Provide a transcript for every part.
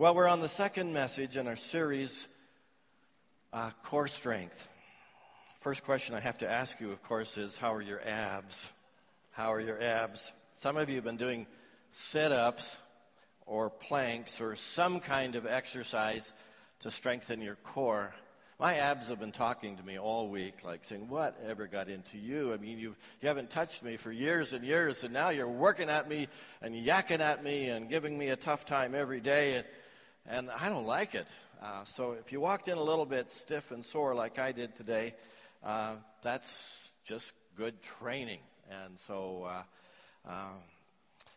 Well, we're on the second message in our series, uh, Core Strength. First question I have to ask you, of course, is how are your abs? How are your abs? Some of you have been doing sit ups or planks or some kind of exercise to strengthen your core. My abs have been talking to me all week, like saying, Whatever got into you? I mean, you, you haven't touched me for years and years, and now you're working at me and yakking at me and giving me a tough time every day, and, and I don't like it. Uh, so if you walked in a little bit stiff and sore like I did today, uh, that's just good training. And so, uh, uh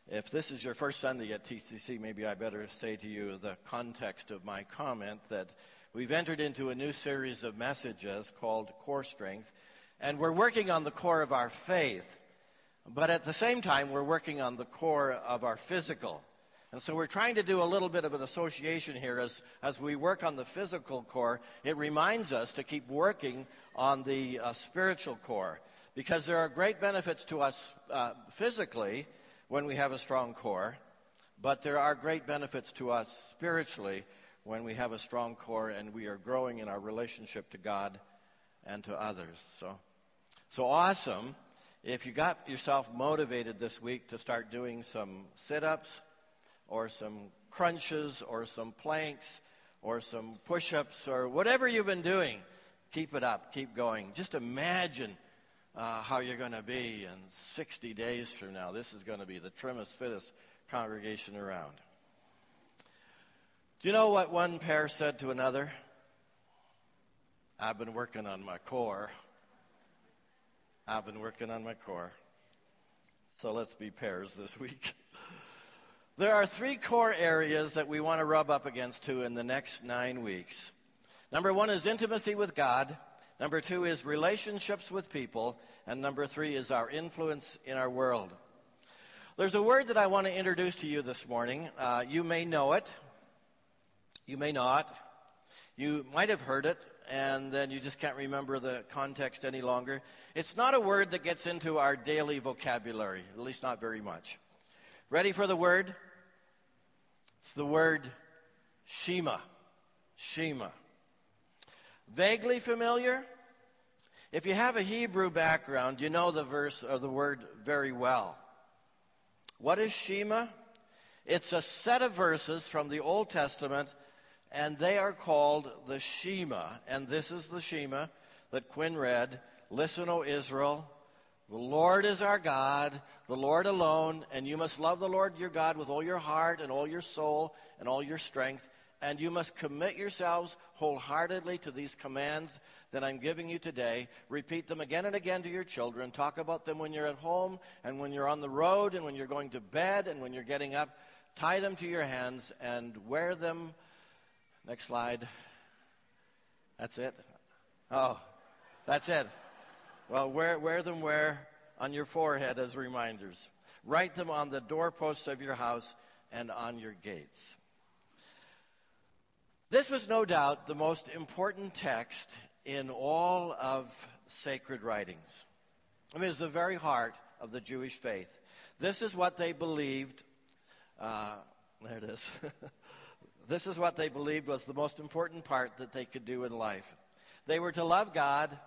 if this is your first Sunday at TCC, maybe I better say to you the context of my comment that We've entered into a new series of messages called Core Strength, and we're working on the core of our faith. But at the same time, we're working on the core of our physical. And so we're trying to do a little bit of an association here as, as we work on the physical core. It reminds us to keep working on the uh, spiritual core because there are great benefits to us uh, physically when we have a strong core, but there are great benefits to us spiritually when we have a strong core and we are growing in our relationship to God and to others. So, so awesome. If you got yourself motivated this week to start doing some sit ups or some crunches or some planks or some push ups or whatever you've been doing, keep it up, keep going. Just imagine uh, how you're going to be in 60 days from now. This is going to be the trimmest, fittest congregation around. Do you know what one pear said to another? I've been working on my core. I've been working on my core. So let's be pears this week. There are three core areas that we want to rub up against two in the next nine weeks. Number one is intimacy with God. Number two is relationships with people. And number three is our influence in our world. There's a word that I want to introduce to you this morning. Uh, you may know it. You may not. You might have heard it, and then you just can't remember the context any longer. It's not a word that gets into our daily vocabulary, at least not very much. Ready for the word? It's the word Shema. Shema. Vaguely familiar? If you have a Hebrew background, you know the verse or the word very well. What is Shema? It's a set of verses from the Old Testament and they are called the Shema. And this is the Shema that Quinn read Listen, O Israel, the Lord is our God, the Lord alone, and you must love the Lord your God with all your heart and all your soul and all your strength. And you must commit yourselves wholeheartedly to these commands that I'm giving you today. Repeat them again and again to your children. Talk about them when you're at home and when you're on the road and when you're going to bed and when you're getting up. Tie them to your hands and wear them Next slide. That's it. Oh, that's it. Well, wear, wear them where? On your forehead as reminders. Write them on the doorposts of your house and on your gates. This was no doubt the most important text in all of sacred writings. I mean, it's the very heart of the Jewish faith. This is what they believed. Uh, there it is. This is what they believed was the most important part that they could do in life. They were to love God.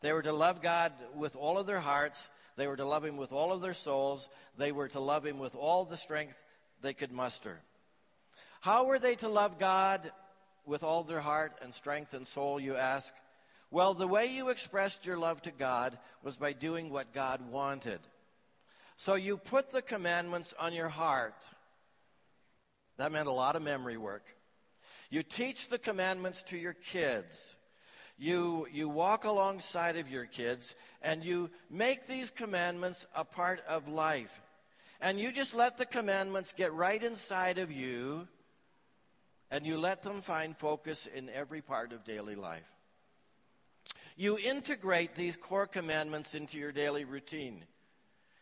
They were to love God with all of their hearts. They were to love Him with all of their souls. They were to love Him with all the strength they could muster. How were they to love God with all their heart and strength and soul, you ask? Well, the way you expressed your love to God was by doing what God wanted. So you put the commandments on your heart that meant a lot of memory work. You teach the commandments to your kids. You, you walk alongside of your kids and you make these commandments a part of life. And you just let the commandments get right inside of you and you let them find focus in every part of daily life. You integrate these core commandments into your daily routine.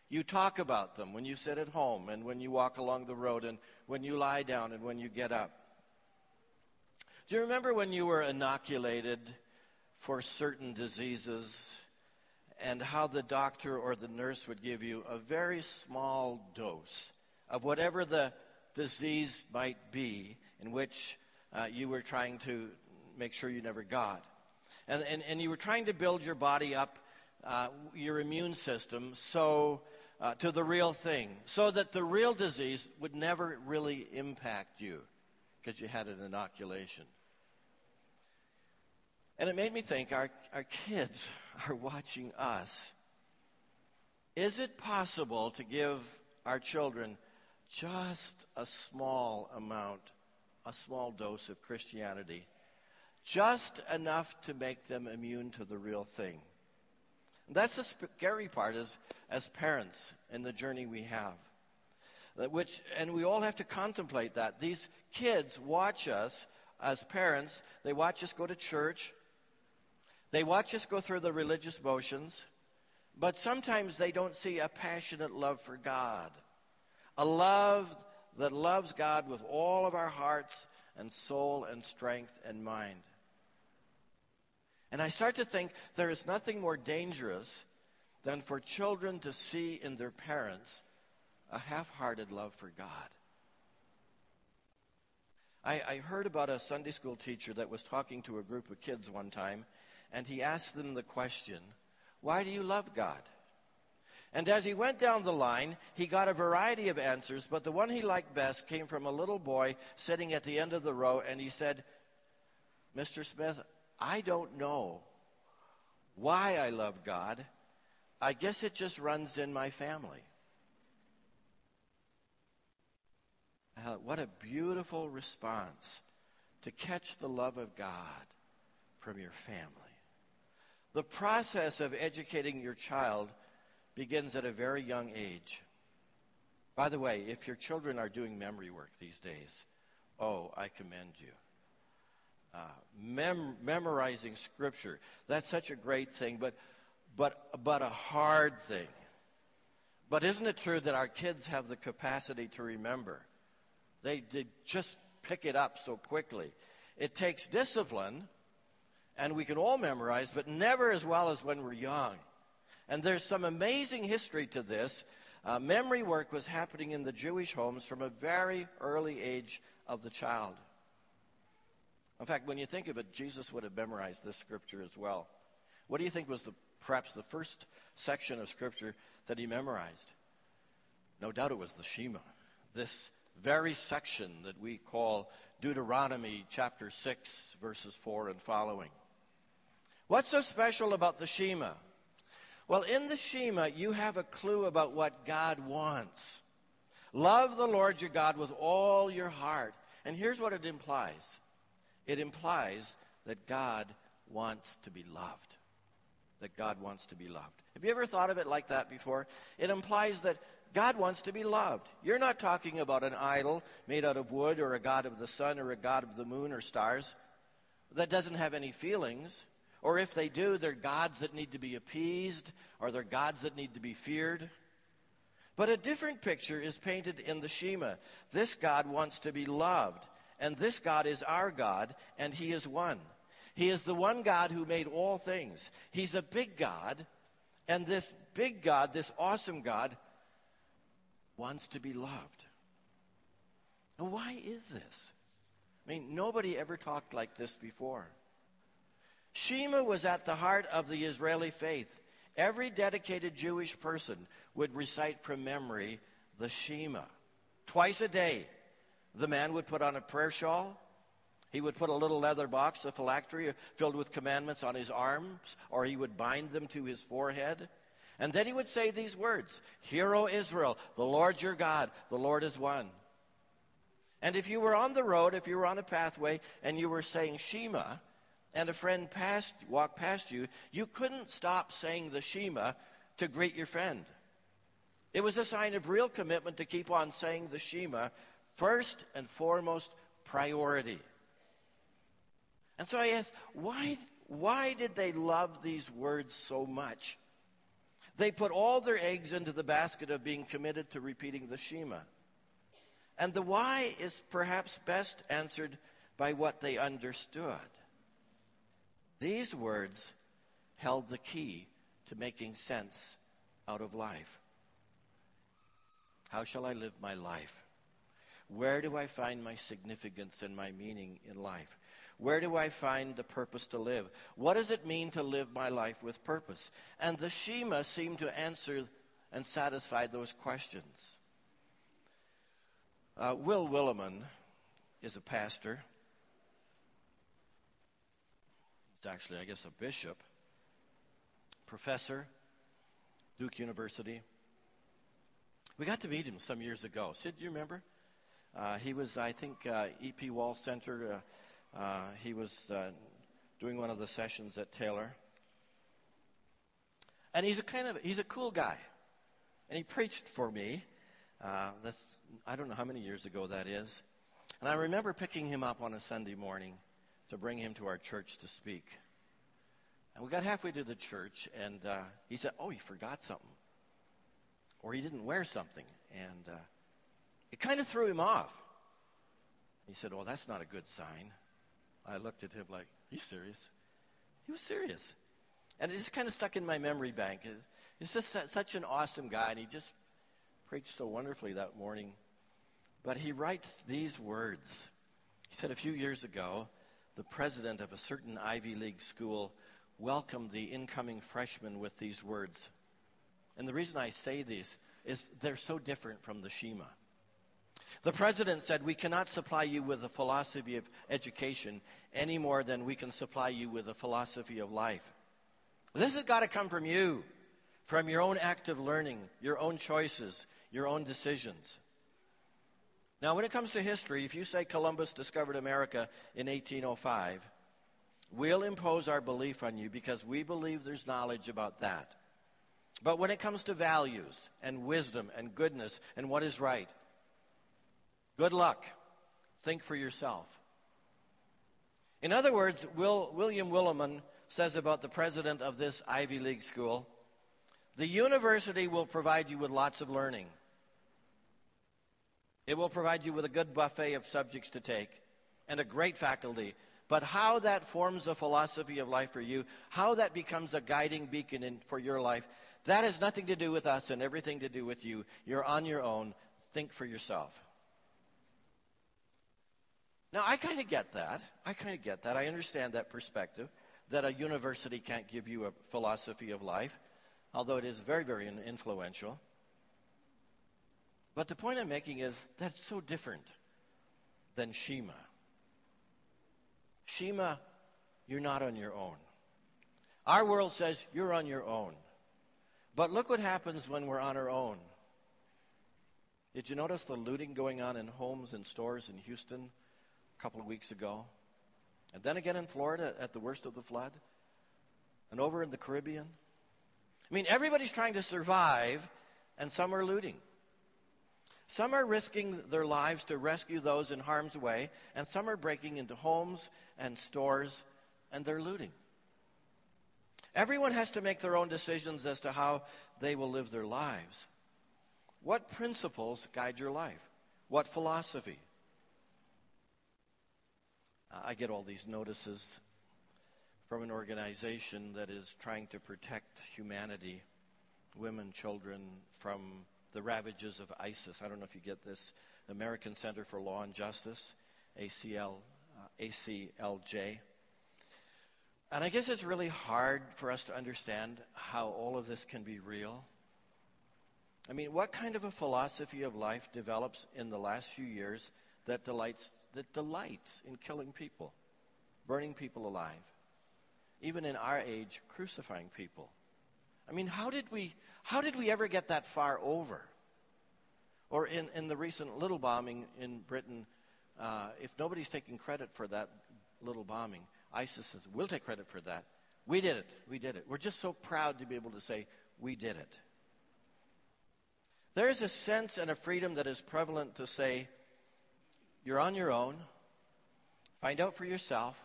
You talk about them when you sit at home and when you walk along the road and when you lie down and when you get up. Do you remember when you were inoculated for certain diseases and how the doctor or the nurse would give you a very small dose of whatever the disease might be in which uh, you were trying to make sure you never got. And, and, and you were trying to build your body up, uh, your immune system, so uh, to the real thing, so that the real disease would never really impact you because you had an inoculation. And it made me think our, our kids are watching us. Is it possible to give our children just a small amount, a small dose of Christianity, just enough to make them immune to the real thing? That's the scary part as, as parents in the journey we have. Which, and we all have to contemplate that. These kids watch us as parents. They watch us go to church. They watch us go through the religious motions. But sometimes they don't see a passionate love for God. A love that loves God with all of our hearts and soul and strength and mind. And I start to think there is nothing more dangerous than for children to see in their parents a half hearted love for God. I, I, heard about a Sunday school teacher that was talking to a group of kids one time, and he asked them the question, Why do you love God? And as he went down the line, he got a variety of answers, but the one he liked best came from a little boy sitting at the end of the row, and he said, Mr. Smith, I don't know why I love God. I guess it just runs in my family. Uh, what a beautiful response to catch the love of God from your family. The process of educating your child begins at a very young age. By the way, if your children are doing memory work these days, oh, I commend you. Uh, mem- memorizing scripture. That's such a great thing, but, but, but a hard thing. But isn't it true that our kids have the capacity to remember? They, they just pick it up so quickly. It takes discipline, and we can all memorize, but never as well as when we're young. And there's some amazing history to this. Uh, memory work was happening in the Jewish homes from a very early age of the child. In fact, when you think of it, Jesus would have memorized this scripture as well. What do you think was the, perhaps the first section of scripture that he memorized? No doubt it was the Shema. This very section that we call Deuteronomy chapter 6, verses 4 and following. What's so special about the Shema? Well, in the Shema, you have a clue about what God wants. Love the Lord your God with all your heart. And here's what it implies it implies that God wants to be loved. That God wants to be loved. Have you ever thought of it like that before? It implies that God wants to be loved. You're not talking about an idol made out of wood or a god of the sun or a god of the moon or stars that doesn't have any feelings. Or if they do, they're gods that need to be appeased or they're gods that need to be feared. But a different picture is painted in the Shema. This God wants to be loved. And this God is our God, and He is one. He is the one God who made all things. He's a big God, and this big God, this awesome God, wants to be loved. Why is this? I mean, nobody ever talked like this before. Shema was at the heart of the Israeli faith. Every dedicated Jewish person would recite from memory the Shema twice a day the man would put on a prayer shawl. He would put a little leather box, a phylactery uh, filled with commandments on his arms, or he would bind them to his forehead. And then he would say these words Hear, O Israel, the Lord your God, the Lord is one. And if you were on the road, if you were on a pathway, and you were saying Shema, and a friend passed, walked past you, you couldn't stop saying the Shema to greet your friend. It was a sign of real commitment to keep on saying the Shema first and foremost priority. And so I asked, why, why did they love these words so much? They put all their eggs into the basket of being committed to repeating the Shema. And the why is perhaps best answered by what they understood. These words held the key to making sense out of life. How shall I live my life? Where do I find my significance and my meaning in life? Where do I find the purpose to live? What does it mean to live my life with purpose? And the Shema seemed to answer and satisfy those questions. Uh, Will Willimon is a pastor. Actually, I guess, a bishop, professor, Duke University. We got to meet him some years ago. Sid, do you remember? Uh, he was, I think, uh, E.P. Wall Center. Uh, uh, he was uh, doing one of the sessions at Taylor. And he's a kind of, he's a cool guy. And he preached for me. Uh, that's, I don't know how many years ago that is. And I remember picking him up on a Sunday morning to bring him to our church to speak. And we got halfway to the church, and he said, Oh, he forgot something or he didn't wear something. And uh, it kind of threw him off. He said, Well, that's not a good sign. I looked at him like, "Are You serious? He was serious. And it just kind of stuck in my memory bank. He's just such an awesome guy, and he just preached so wonderfully that morning. But he writes these words. He said a few years ago, the president of a certain Ivy League school welcomed the incoming freshmen with these words and the reason I say these is they're so different from the Shema. The president said, We cannot supply you with a philosophy of education any more than we can supply you with a philosophy of life. This has got to come from you, from your own active learning, your own choices, your own decisions. Now, when it comes to history, if you say Columbus discovered America in 1805, we'll impose our belief on you because we believe there's knowledge about that. But when it comes to values and wisdom and goodness and what is right, good luck. Think for yourself. In other words, Will, William Willimon says about the president of this Ivy League school the university will provide you with lots of learning. It will provide you with a good buffet of subjects to take and a great faculty. But how that forms a philosophy of life for you, how that becomes a guiding beacon in, for your life, that has nothing to do with us and everything to do with you. You're on your own. Think for yourself. Now, I kind of get that. I kind of get that. I understand that perspective that a university can't give you a philosophy of life, although it is very, very influential. But the point I'm making is that's so different than Shema. Shema, you're not on your own. Our world says you're on your own. But look what happens when we're on our own. Did you notice the looting going on in homes and stores in Houston a couple of weeks ago? And then again in Florida at the worst of the flood? And over in the Caribbean? I mean, everybody's trying to survive, and some are looting. Some are risking their lives to rescue those in harm's way, and some are breaking into homes and stores, and they're looting. Everyone has to make their own decisions as to how they will live their lives. What principles guide your life? What philosophy? I get all these notices from an organization that is trying to protect humanity, women, children, from the ravages of ISIS. I don't know if you get this. American Center for Law and Justice, ACL, uh, ACLJ. And I guess it's really hard for us to understand how all of this can be real. I mean, what kind of a philosophy of life develops in the last few years that delights, that delights in killing people, burning people alive, even in our age, crucifying people? I mean, how did we, how did we ever get that far over? Or in, in the recent little bombing in Britain, uh, if nobody's taking credit for that little bombing, ISIS says, we'll take credit for that. We did it. We did it. We're just so proud to be able to say, we did it. There is a sense and a freedom that is prevalent to say, you're on your own. Find out for yourself.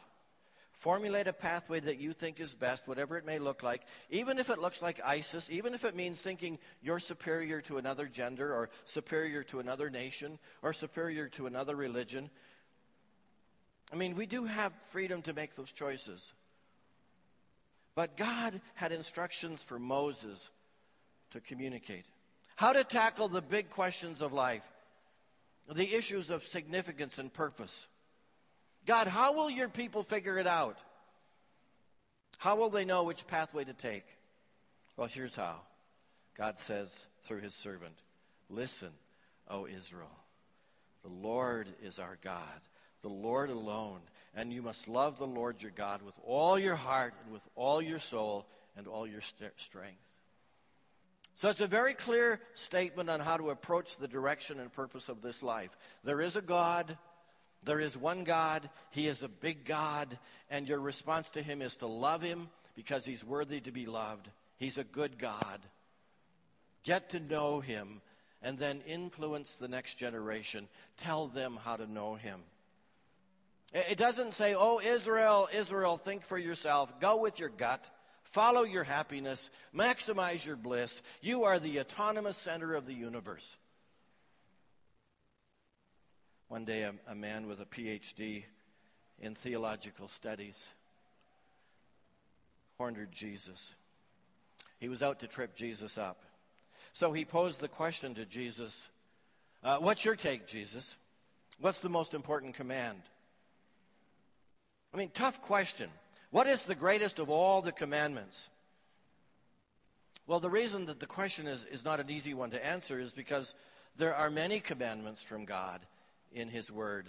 Formulate a pathway that you think is best, whatever it may look like, even if it looks like ISIS, even if it means thinking you're superior to another gender or superior to another nation or superior to another religion. I mean, we do have freedom to make those choices. But God had instructions for Moses to communicate how to tackle the big questions of life. the issues of significance and purpose. God, how will your people figure it out? How will they know which pathway to take? Well, here's how. God says through his servant, Listen, O Israel. The Lord is our God, the Lord alone. And you must love the Lord your God with all your heart and with all your soul and all your st- strength. So it's a very clear statement on how to approach the direction and purpose of this life. There is a God. There is one God. He is a big God. And your response to him is to love him because he's worthy to be loved. He's a good God. Get to know him and then influence the next generation. Tell them how to know him. It doesn't say, oh, Israel, Israel, think for yourself. Go with your gut. Follow your happiness. Maximize your bliss. You are the autonomous center of the universe. One day, a, a man with a PhD in theological studies cornered Jesus. He was out to trip Jesus up. So he posed the question to Jesus uh, What's your take, Jesus? What's the most important command? I mean, tough question. What is the greatest of all the commandments? Well, the reason that the question is, is not an easy one to answer is because there are many commandments from God in His Word.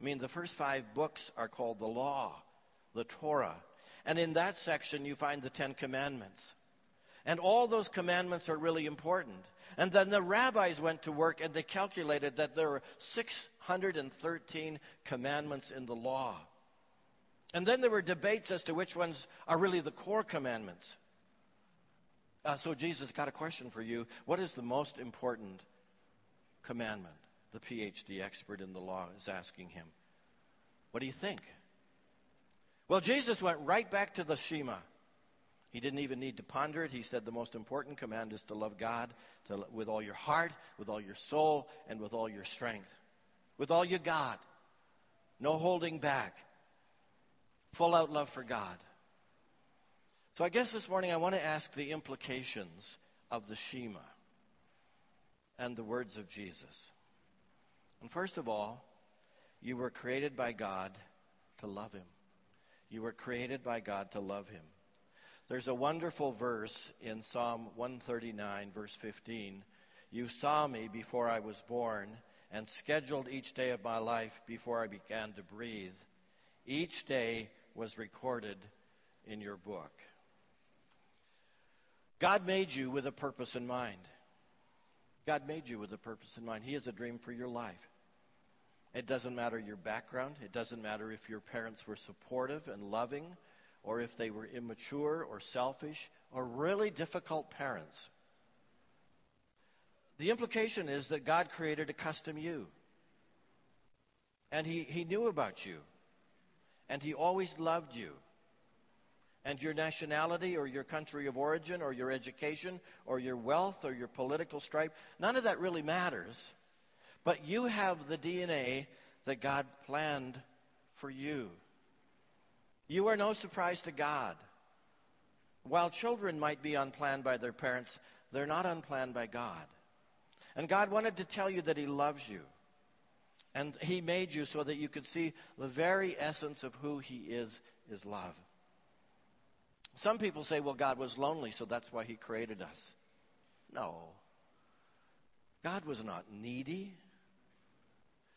I mean, the first five books are called the Law, the Torah. And in that section, you find the Ten Commandments. And all those commandments are really important. And then the rabbis went to work and they calculated that there were 613 commandments in the law. And then there were debates as to which ones are really the core commandments. Uh, so Jesus got a question for you. What is the most important commandment? The PhD expert in the law is asking him. What do you think? Well, Jesus went right back to the Shema. He didn't even need to ponder it. He said the most important command is to love God to, with all your heart, with all your soul, and with all your strength. With all you got. No holding back full out love for God. So I guess this morning I want to ask the implications of the Shema and the words of Jesus. And first of all, you were created by God to love Him. You were created by God to love Him. There's a wonderful verse in Psalm 139, verse 15. You saw me before I was born and scheduled each day of my life before I began to breathe. Each day was recorded in your book. God made you with a purpose in mind. God made you with a purpose in mind. He has a dream for your life. It doesn't matter your background. It doesn't matter if your parents were supportive and loving, or if they were immature or selfish, or really difficult parents. The implication is that God created a custom you. And he, he knew about you and He always loved you. And your nationality or your country of origin or your education or your wealth or your political stripe, none of that really matters. But you have the DNA that God planned for you. You are no surprise to God. While children might be unplanned by their parents, they're not unplanned by God. And God wanted to tell you that He loves you. And he made you so that you could see the very essence of who he is, is love. Some people say, well, God was lonely, so that's why he created us. No. God was not needy.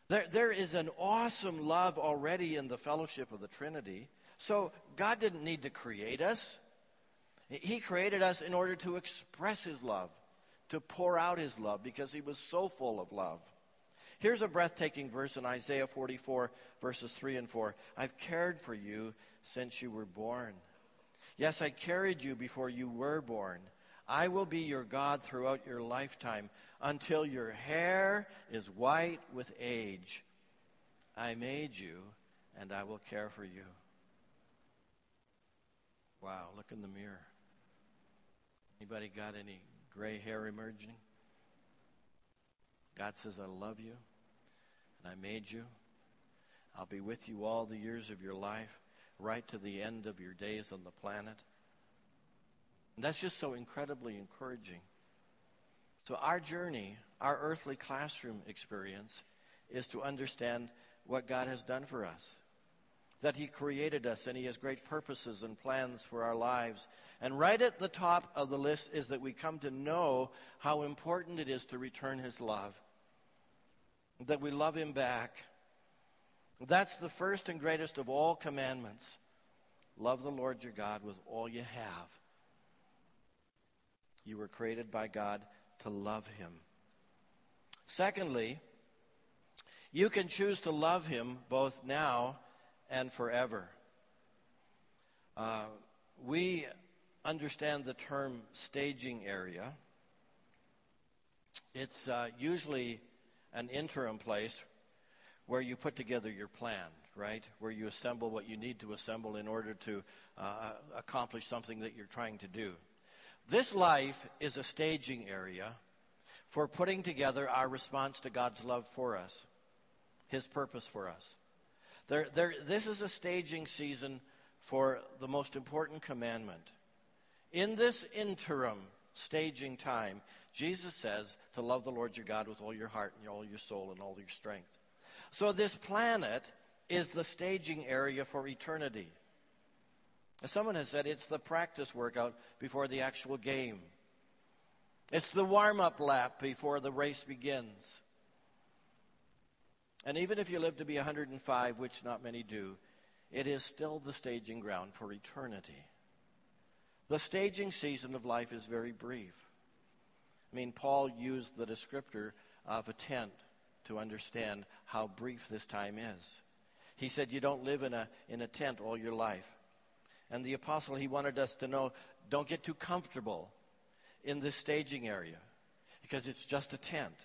There, there is an awesome love already in the fellowship of the Trinity. So God didn't need to create us. He created us in order to express his love, to pour out his love, because he was so full of love. Here's a breathtaking verse in Isaiah 44, verses 3 and 4. I've cared for you since you were born. Yes, I carried you before you were born. I will be your God throughout your lifetime until your hair is white with age. I made you, and I will care for you. Wow, look in the mirror. Anybody got any gray hair emerging? God says, I love you and I made you. I'll be with you all the years of your life, right to the end of your days on the planet. And that's just so incredibly encouraging. So, our journey our earthly classroom experience is to understand what God has done for us. That He created us and He has great purposes and plans for our lives. And right at the top of the list is that we come to know how important it is to return His love. That we love Him back. That's the first and greatest of all commandments. Love the Lord your God with all you have. You were created by God to love Him. Secondly, you can choose to love Him both now and forever. Uh, we understand the term staging area. It's uh, usually an interim place where you put together your plan, right? Where you assemble what you need to assemble in order to uh, accomplish something that you're trying to do. This life is a staging area for putting together our response to God's love for us, His purpose for us. There, there, this is a staging season for the most important commandment. In this interim staging time, Jesus says to love the Lord your God with all your heart and all your soul and all your strength. So this planet is the staging area for eternity. As someone has said, it's the practice workout before the actual game. It's the warm up lap before the race begins. And even if you live to be 105, which not many do, it is still the staging ground for eternity. The staging season of life is very brief. I mean, Paul used the descriptor of a tent to understand how brief this time is. He said, You don't live in a, in a tent all your life. And the apostle, he wanted us to know don't get too comfortable in this staging area because it's just a tent.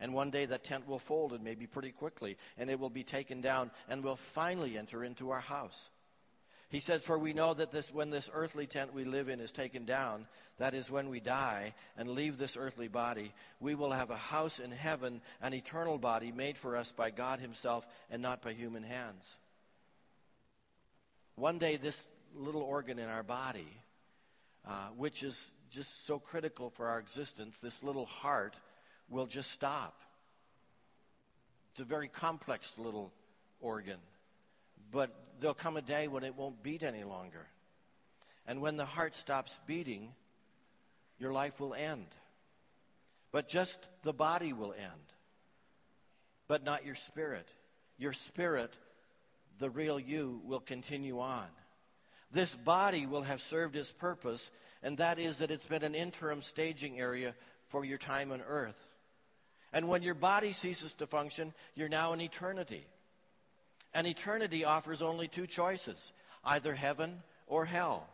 And one day that tent will fold and maybe pretty quickly, and it will be taken down, and we'll finally enter into our house. He said, For we know that this, when this earthly tent we live in is taken down, that is when we die and leave this earthly body, we will have a house in heaven, an eternal body made for us by God Himself and not by human hands. One day, this little organ in our body, uh, which is just so critical for our existence, this little heart, will just stop. It's a very complex little organ. But there'll come a day when it won't beat any longer. And when the heart stops beating, your life will end. But just the body will end, but not your spirit. Your spirit, the real you, will continue on. This body will have served its purpose, and that is that it's been an interim staging area for your time on earth. And when your body ceases to function, you're now in eternity. And eternity offers only two choices either heaven or hell.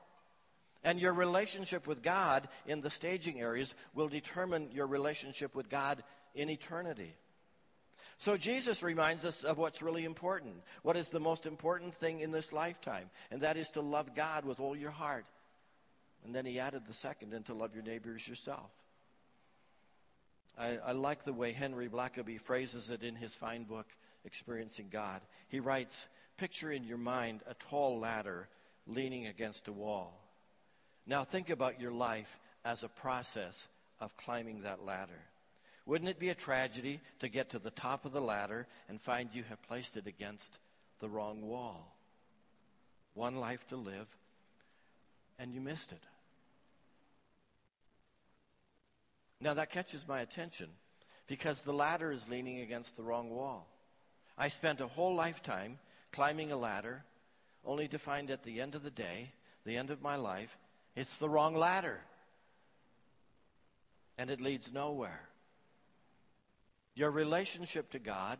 And your relationship with God in the staging areas will determine your relationship with God in eternity. So Jesus reminds us of what's really important. What is the most important thing in this lifetime? And that is to love God with all your heart. And then he added the second, and to love your neighbors yourself. I, I like the way Henry Blackaby phrases it in his fine book, Experiencing God. He writes, Picture in your mind a tall ladder leaning against a wall. Now think about your life as a process of climbing that ladder. Wouldn't it be a tragedy to get to the top of the ladder and find you have placed it against the wrong wall? One life to live, and you missed it. Now that catches my attention because the ladder is leaning against the wrong wall. I spent a whole lifetime climbing a ladder only to find at the end of the day, the end of my life, it's the wrong ladder. And it leads nowhere. Your relationship to God,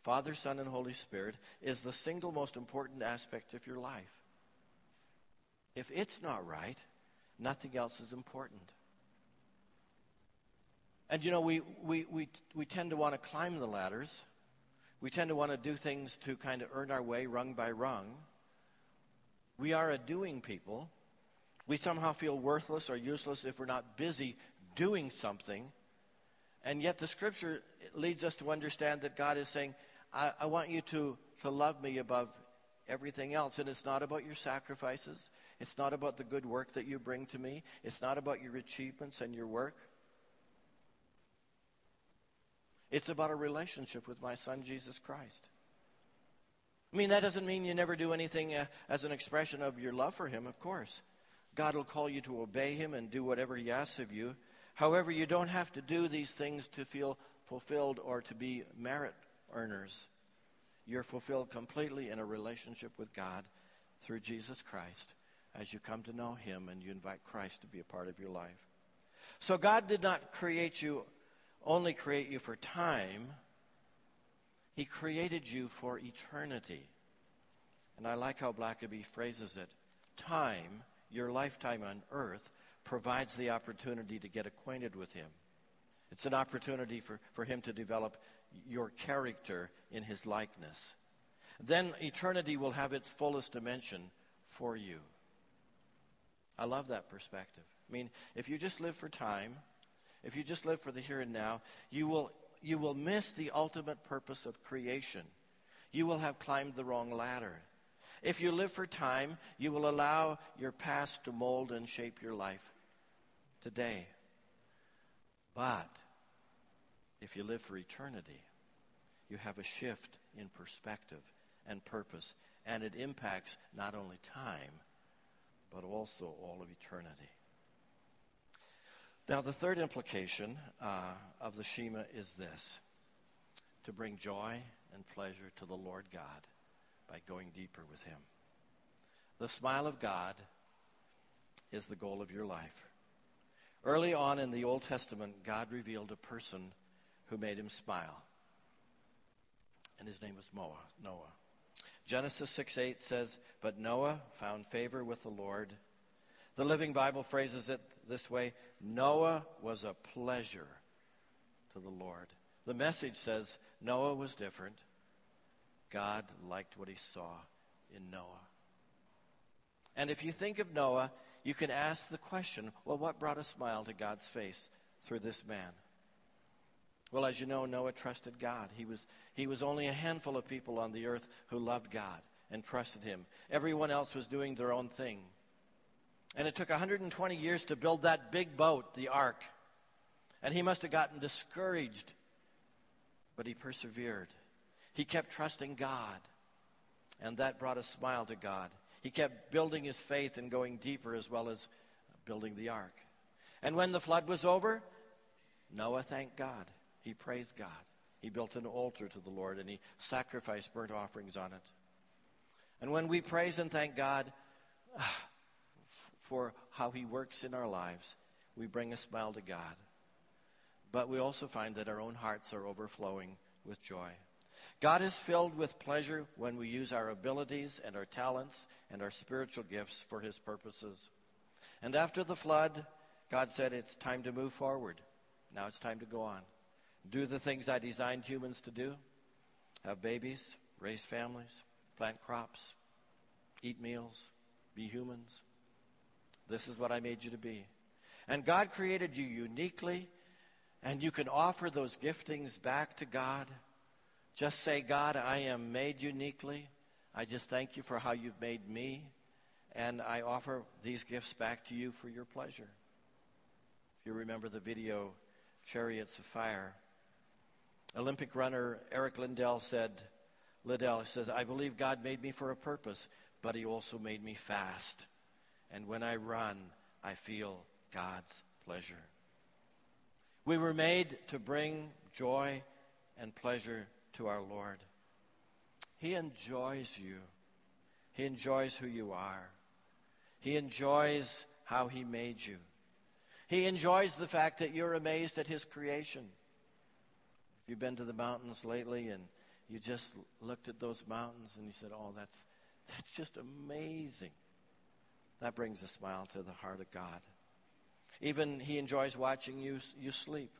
Father, Son, and Holy Spirit, is the single most important aspect of your life. If it's not right, nothing else is important. And you know, we, we, we, we tend to want to climb the ladders. We tend to want to do things to kind of earn our way rung by rung. We are a doing people. We somehow feel worthless or useless if we're not busy doing something. And yet the scripture leads us to understand that God is saying, I, I want you to, to love me above everything else. And it's not about your sacrifices. It's not about the good work that you bring to me. It's not about your achievements and your work. It's about a relationship with my son, Jesus Christ. I mean, that doesn't mean you never do anything uh, as an expression of your love for him, of course. God will call you to obey him and do whatever he asks of you. However, you don't have to do these things to feel fulfilled or to be merit earners. You're fulfilled completely in a relationship with God through Jesus Christ as you come to know him and you invite Christ to be a part of your life. So God did not create you only create you for time, He created you for eternity. And I like how Blackaby phrases it. Time, your lifetime on earth, provides the opportunity to get acquainted with Him. It's an opportunity for, for Him to develop your character in His likeness. Then eternity will have its fullest dimension for you. I love that perspective. I mean, if you just live for time, if you just live for the here and now, you will, you will miss the ultimate purpose of creation. You will have climbed the wrong ladder. If you live for time, you will allow your past to mold and shape your life today. But if you live for eternity, you have a shift in perspective and purpose, and it impacts not only time, but also all of eternity. Now, the third implication uh, of the Shema is this to bring joy and pleasure to the Lord God by going deeper with Him. The smile of God is the goal of your life. Early on in the Old Testament, God revealed a person who made him smile. And his name was Noah. Genesis 6 8 says, But Noah found favor with the Lord. The Living Bible phrases it this way Noah was a pleasure to the Lord. The message says Noah was different. God liked what he saw in Noah. And if you think of Noah, you can ask the question well, what brought a smile to God's face through this man? Well, as you know, Noah trusted God. He was, he was only a handful of people on the earth who loved God and trusted him. Everyone else was doing their own thing. And it took 120 years to build that big boat, the ark. And he must have gotten discouraged. But he persevered. He kept trusting God. And that brought a smile to God. He kept building his faith and going deeper as well as building the ark. And when the flood was over, Noah thanked God. He praised God. He built an altar to the Lord and he sacrificed burnt offerings on it. And when we praise and thank God, for how He works in our lives, we bring a smile to God. But we also find that our own hearts are overflowing with joy. God is filled with pleasure when we use our abilities and our talents and our spiritual gifts for His purposes. And after the flood, God said, It's time to move forward. Now it's time to go on. Do the things I designed humans to do have babies, raise families, plant crops, eat meals, be humans. This is what I made you to be. And God created you uniquely, and you can offer those giftings back to God. Just say, God, I am made uniquely. I just thank you for how you've made me, and I offer these gifts back to you for your pleasure. If you remember the video, Chariots of Fire, Olympic runner Eric Liddell said, Liddell says, I believe God made me for a purpose, but he also made me fast. And when I run, I feel God's pleasure. We were made to bring joy and pleasure to our Lord. He enjoys you. He enjoys who you are. He enjoys how He made you. He enjoys the fact that you're amazed at His creation. If you've been to the mountains lately and you just looked at those mountains and you said, Oh, that's, that's just amazing. That brings a smile to the heart of God. Even He enjoys watching you, you sleep.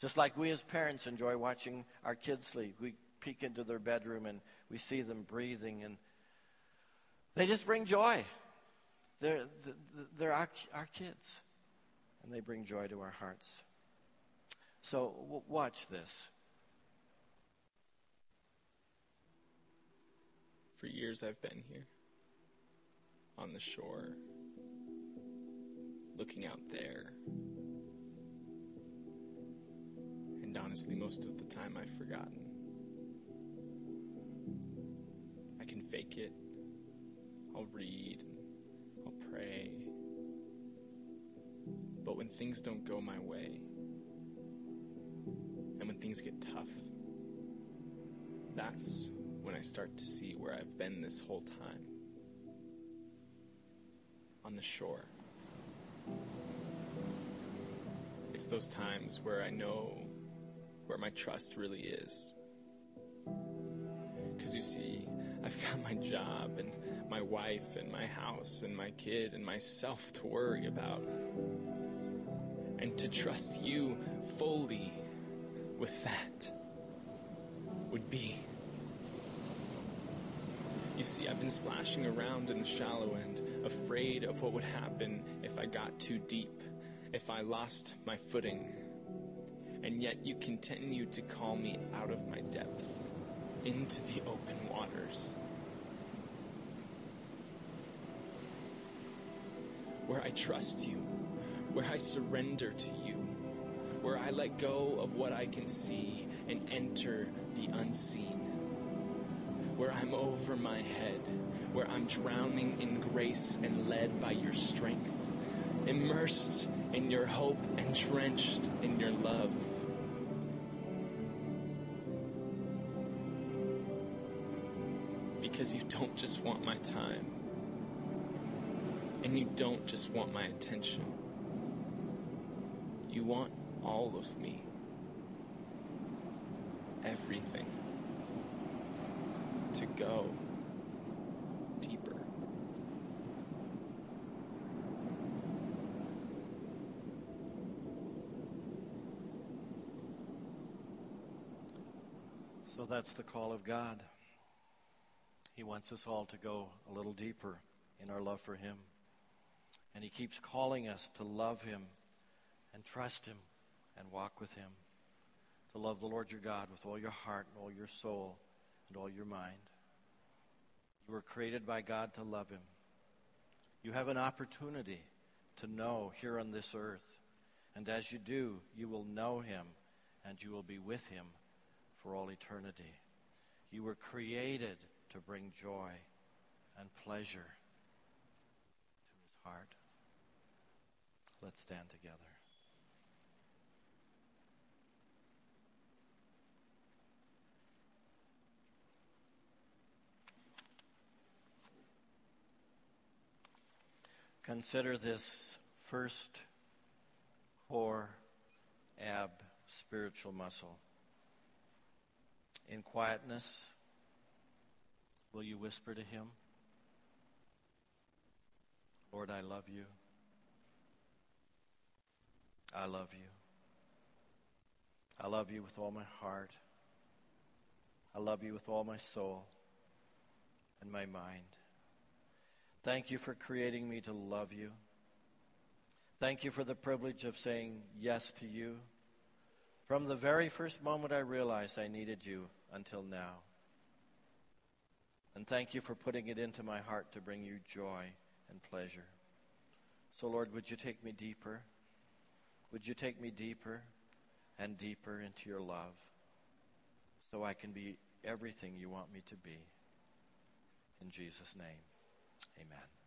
Just like we as parents enjoy watching our kids sleep. We peek into their bedroom and we see them breathing, and they just bring joy. They're, they're our, our kids, and they bring joy to our hearts. So w- watch this. For years I've been here on the shore, looking out there. And honestly, most of the time I've forgotten. I can fake it. I'll read. I'll pray. But when things don't go my way, and when things get tough, that's when I start to see where I've been this whole time on the shore. It's those times where I know where my trust really is. Because you see, I've got my job and my wife and my house and my kid and myself to worry about. And to trust you fully with that would be. You see, I've been splashing around in the shallow end, afraid of what would happen if I got too deep, if I lost my footing. And yet you continue to call me out of my depth, into the open waters. Where I trust you, where I surrender to you, where I let go of what I can see and enter the unseen where I'm over my head, where I'm drowning in grace and led by your strength, immersed in your hope entrenched in your love. Because you don't just want my time, and you don't just want my attention, you want all of me, everything to go deeper. So that's the call of God. He wants us all to go a little deeper in our love for Him. And He keeps calling us to love Him and trust Him and walk with Him. To love the Lord your God with all your heart and all your soul and all your mind. You were created by God to love Him. You have an opportunity to know here on this earth. And as you do, you will know Him and you will be with Him for all eternity. You were created to bring joy and pleasure to His heart. Let's stand together. Consider this first core ab spiritual muscle. In quietness, will you whisper to him, Lord, I love you. I love you. I love you with all my heart. I love you with all my soul and my mind. Thank you for creating me to love you. Thank you for the privilege of saying yes to you. From the very first moment I realized I needed you until now. And thank you for putting it into my heart to bring you joy and pleasure. So, Lord, would you take me deeper? Would you take me deeper and deeper into your love so I can be everything you want me to be? In Jesus' name. Amen.